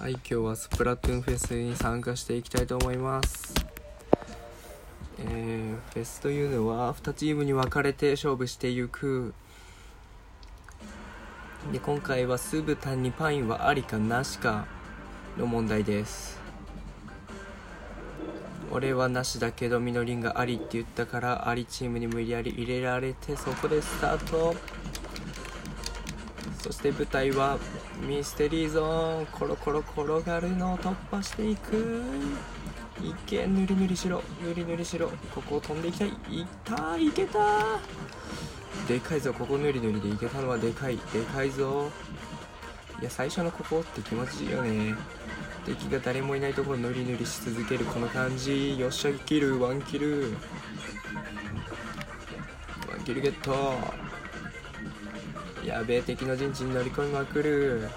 はい今日はスプラトゥーンフェスに参加していきたいと思います。えー、フェスというのは2チームに分かれて勝負していく。で今回は酢豚にパインはありかなしかの問題です。俺はなしだけどみのりんがありって言ったからありチームに無理やり入れられてそこでスタート。そして舞台はミステリーゾーンコロコロ転がるのを突破していく。いけぬりぬりしろ。ぬりぬりしろ。ここを飛んでいきたい。いった。いけた。でかいぞ。ここぬりぬりでいけたのはでかい。でかいぞ。いや最初のここって気持ちいいよね。敵が誰もいないところぬりぬりし続ける。この感じ。よっしゃキル。ワンキル。ワンキルゲット。やべえ敵の陣地に乗り込みまくる。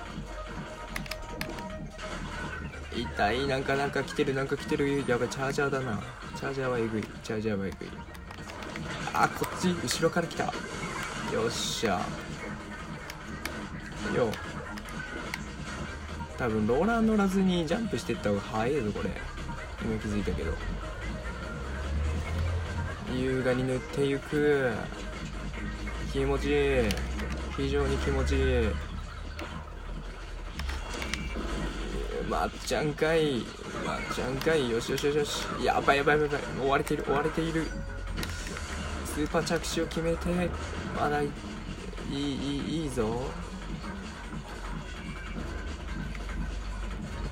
痛いなんかなんか来てるなんか来てる。やばいチャージャーだな。チャージャーはえぐい。チャージャーはえぐい。あこっち後ろから来た。よっしゃ。よ多分ローラー乗らずにジャンプしてった方が早いぞこれ。今気づいたけど。優雅に塗っていく。気持ちいい。非常に気持ちいい。まっちゃんかい。まっちゃんかい。よしよしよしよし。やばいやばいやばい追われている。追われている。スーパー着地を決めて。まだいいいいいいぞ。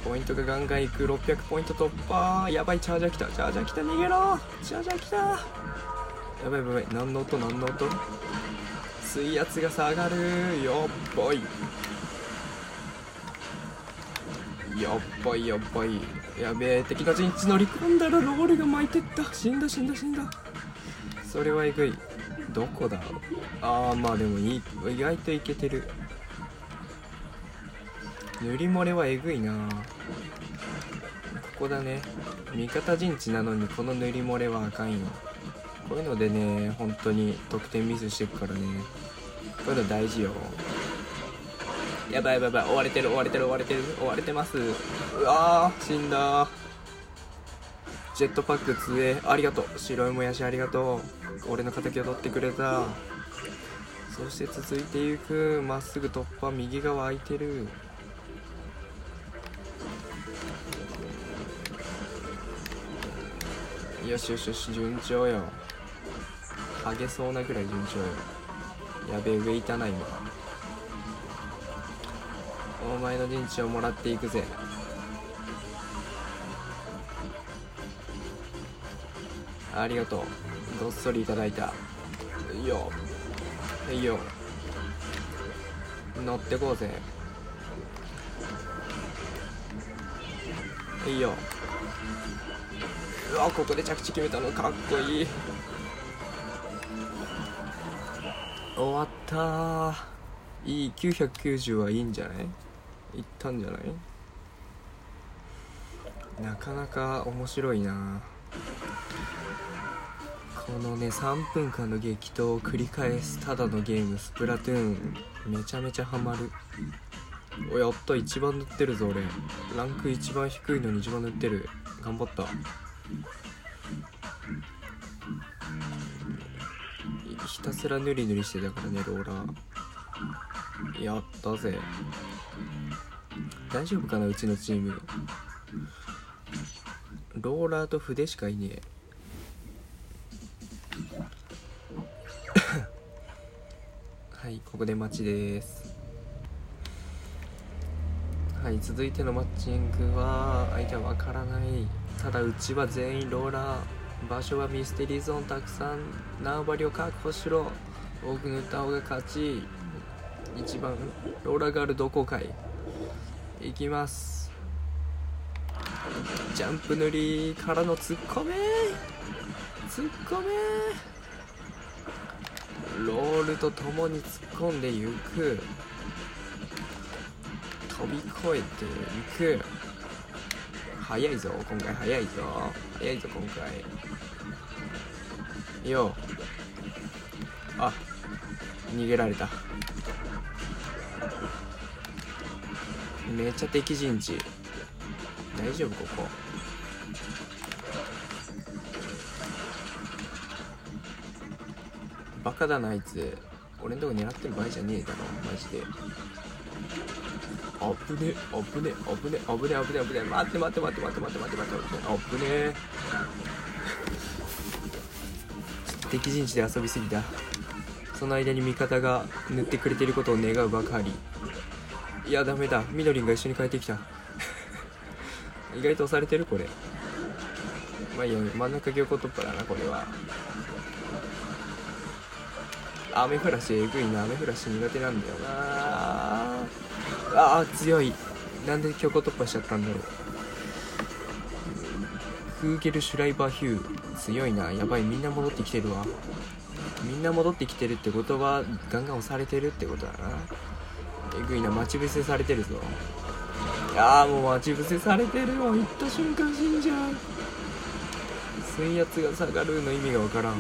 ポイントがガンガンいく。600ポイント突破。やばい。チャージャー来た。チャージャー来た。逃げろ。チャージャー来た。やばいやばい。何の音？何の音？水圧が下がる。よっぽい。よっぽいよっぽい。やべえ敵の陣地乗り込んだらロールが巻いてった。死んだ死んだ死んだ。それはえぐい。どこだ？ああまあでもいい。意外といけてる。塗り漏れはえぐいな。ここだね。味方陣地なのにこの塗り漏れはあかんよ。こういうのでね本当に得点ミスしてくからね。こういうの大事よ。やばいやばいやばい。追われてる追われてる追われてる。追われてます。うわー死んだ。ジェットパック強え。ありがとう。白いもやしありがとう。俺の敵を取ってくれた。そして続いていく。まっすぐ突破右側空いてる。よしよしよし順調よ。ハゲそうなぐらい順調よ。やべえ上いたな今。お前の陣地をもらっていくぜ。ありがとう。ごっそりいただいた。いいよいいよ乗ってこうぜ。いいようわここで着地決めたのかっこいい。終わった。いい990はいいんじゃない？いったんじゃない？なかなか面白いな。このね3分間の激闘を繰り返すただのゲームスプラトゥーンめちゃめちゃハマる。おやった。一番塗ってるぞ俺。ランク一番低いのに一番塗ってる。頑張った。ひたすら塗り塗りしてたからねローラー。やったぜ。大丈夫かなうちのチーム。ローラーと筆しかいねえ。はいここで待ちです。はい続いてのマッチングは相手はわからない。ただうちは全員ローラー。場所はミステリーゾーンたくさん。縄張りを確保しろ。多く塗った方が勝ち。一番ローラガールどこかい行きます。ジャンプ塗りからの突っ込め突っ込めロールとともに突っ込んでいく。飛び越えていく。早いぞ。今回早いぞ。早いぞ今回。よあ逃げられた。めっちゃ敵陣地。大丈夫ここ。バカだなあいつ。俺んとこ狙ってる場合じゃねえだろマジで。あぶねあぶねあぶねあぶねあぶねあぶね待って待って待って待って待って待って待ってあぶね敵陣地で遊びすぎた。その間に味方が塗ってくれてることを願うばかり。いやダメだ。みどりんが一緒に帰ってきた。意外と押されてるこれ。まあいいよ真ん中強行突破だなこれは。雨降らしえぐいな。雨降らし苦手なんだよな。あー強い。なんで強行突破しちゃったんだろう。フーゲルシュライバーヒュー強いな。やばい。みんな戻ってきてるわ。みんな戻ってきてるってことはガンガン押されてるってことだな。えぐいな。待ち伏せされてるぞ。ああもう待ち伏せされてるよ行った瞬間死んじゃう。水圧が下がるの意味がわからん。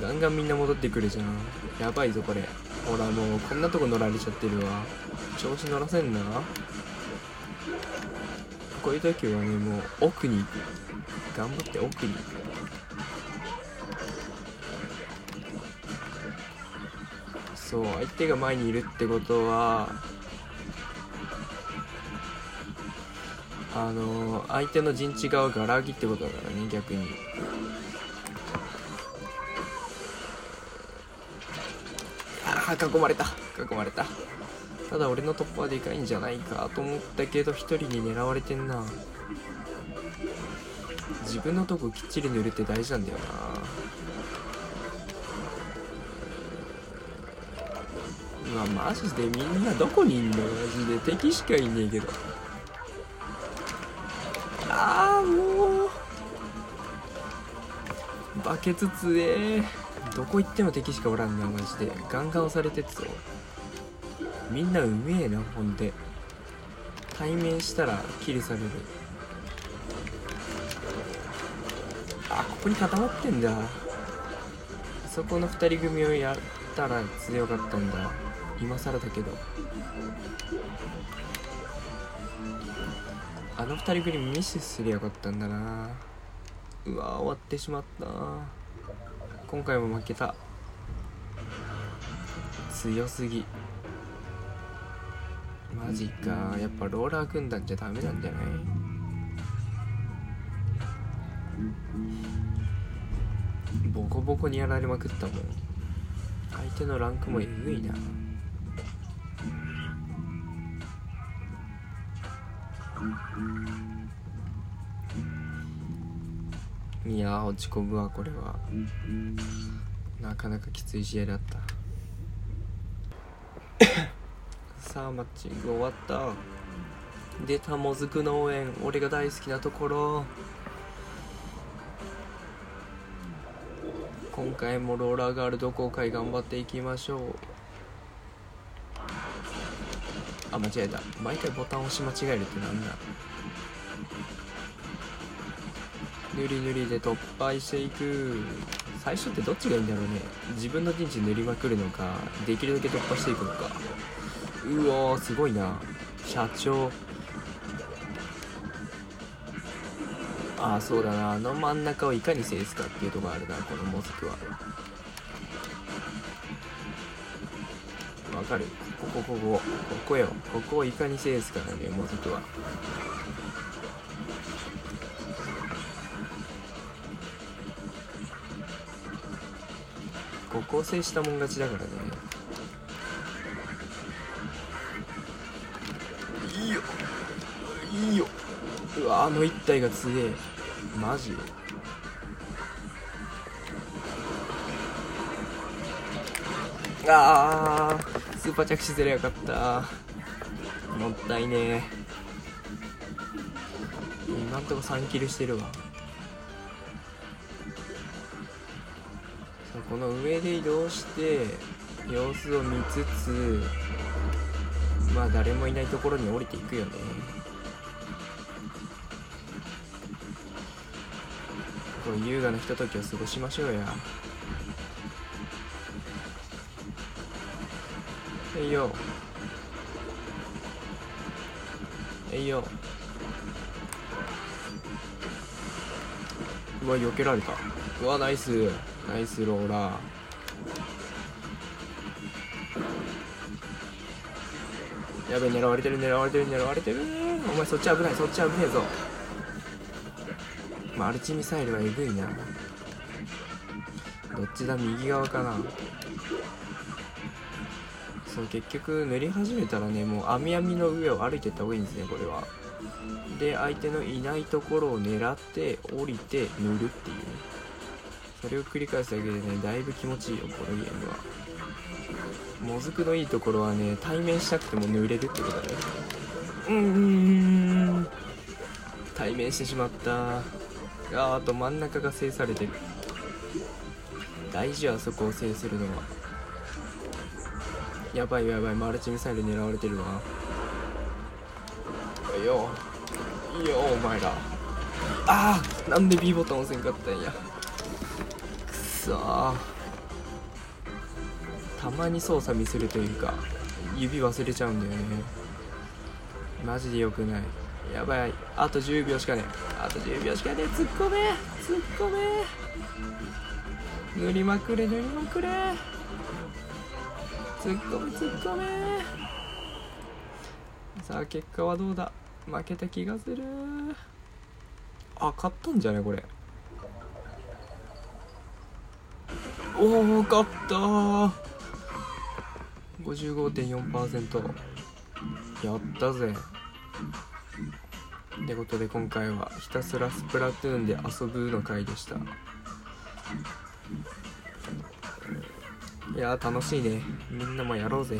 ガンガンみんな戻ってくるじゃん。やばいぞこれ。ほらもうこんなとこ乗られちゃってるわ。調子乗らせんな。こういう時はねもう奥に頑張って奥に。そう相手が前にいるってことはあの相手の陣地側がら空きってことだからね逆に。あ囲まれた。囲まれた。ただ俺の突破はでかいんじゃないかと思ったけど一人に狙われてんな。自分のとこきっちり塗るって大事なんだよな。うわマジでみんなどこにいんのマジで敵しかいねえけど。ああもう。バケツ強え。どこ行っても敵しかおらんなマジで。ガンガン押されてっぞ。みんなうめえなほんで。対面したらキルされる。あここに固まってんだ。そこの2人組をやったら強かったんだ。今更だけど。あの2人組ミスすりゃよかったんだな。うわ終わってしまった。今回も負けた。強すぎ。マジか。やっぱローラー軍団じゃダメなんじゃない？ボコボコにやられまくったもん。相手のランクもえぐいな。うんいやー落ち込むわこれは。なかなかきつい試合だった。さあマッチング終わった。出たもずく農園俺が大好きなところ。今回もローラーガールド公開頑張っていきましょう。あ間違えた。毎回ボタン押し間違えるってなんだ塗り塗りで突破していく。最初ってどっちがいいんだろうね。自分の陣地塗りまくるのかできるだけ突破していくのか。うわーすごいな。社長。ああそうだな。あの真ん中をいかに制すかっていうとこあるなこのモズクは。わかる。ここここここよ。ここをいかに制すかなんだよモズクは。ここを制したもん勝ちだからねいいよいいよ。うわあの一体が強え。マジあースーパー着地すればよかった。もったいねえ。今んとこ3キルしてるわ。この上で移動して様子を見つつまあ誰もいないところに降りていくよね。こう優雅なひとときを過ごしましょうや。はいよ。えいよ。うわ避けられた。うわナイス。ナイスローラー。やべ狙われてる狙われてる狙われてる。お前そっち危ないそっち危ねえぞ。マルチミサイルはえぐいな。どっちだ右側かな。そう結局塗り始めたらねもう網網の上を歩いてった方がいいんですねこれは。で相手のいないところを狙って降りて塗るっていう。ねそれを繰り返すだけでねだいぶ気持ちいいよこのゲームは。もずくのいいところはね対面しなくても塗れるってことだね。うーん対面してしまった。あーあと真ん中が制されてる。大事はそこを制するのは。やばいやばいマルチミサイル狙われてるわ。よいいよお前ら。ああなんで B ボタン押せんかったんや。くそたまに操作ミスるというか指忘れちゃうんだよね。マジでよくない。やばい。あと10秒しかねあと10秒しかね突っ込め。突っ込め。塗りまくれ塗りまくれ。突っ込め突っ込め。さあ結果はどうだ。負けた気がする。あ勝ったんじゃないこれ。おお勝った。55.4%やったぜ。ってことで今回はひたすらスプラトゥーンで遊ぶの回でした。いやー楽しいね。みんなもやろうぜ。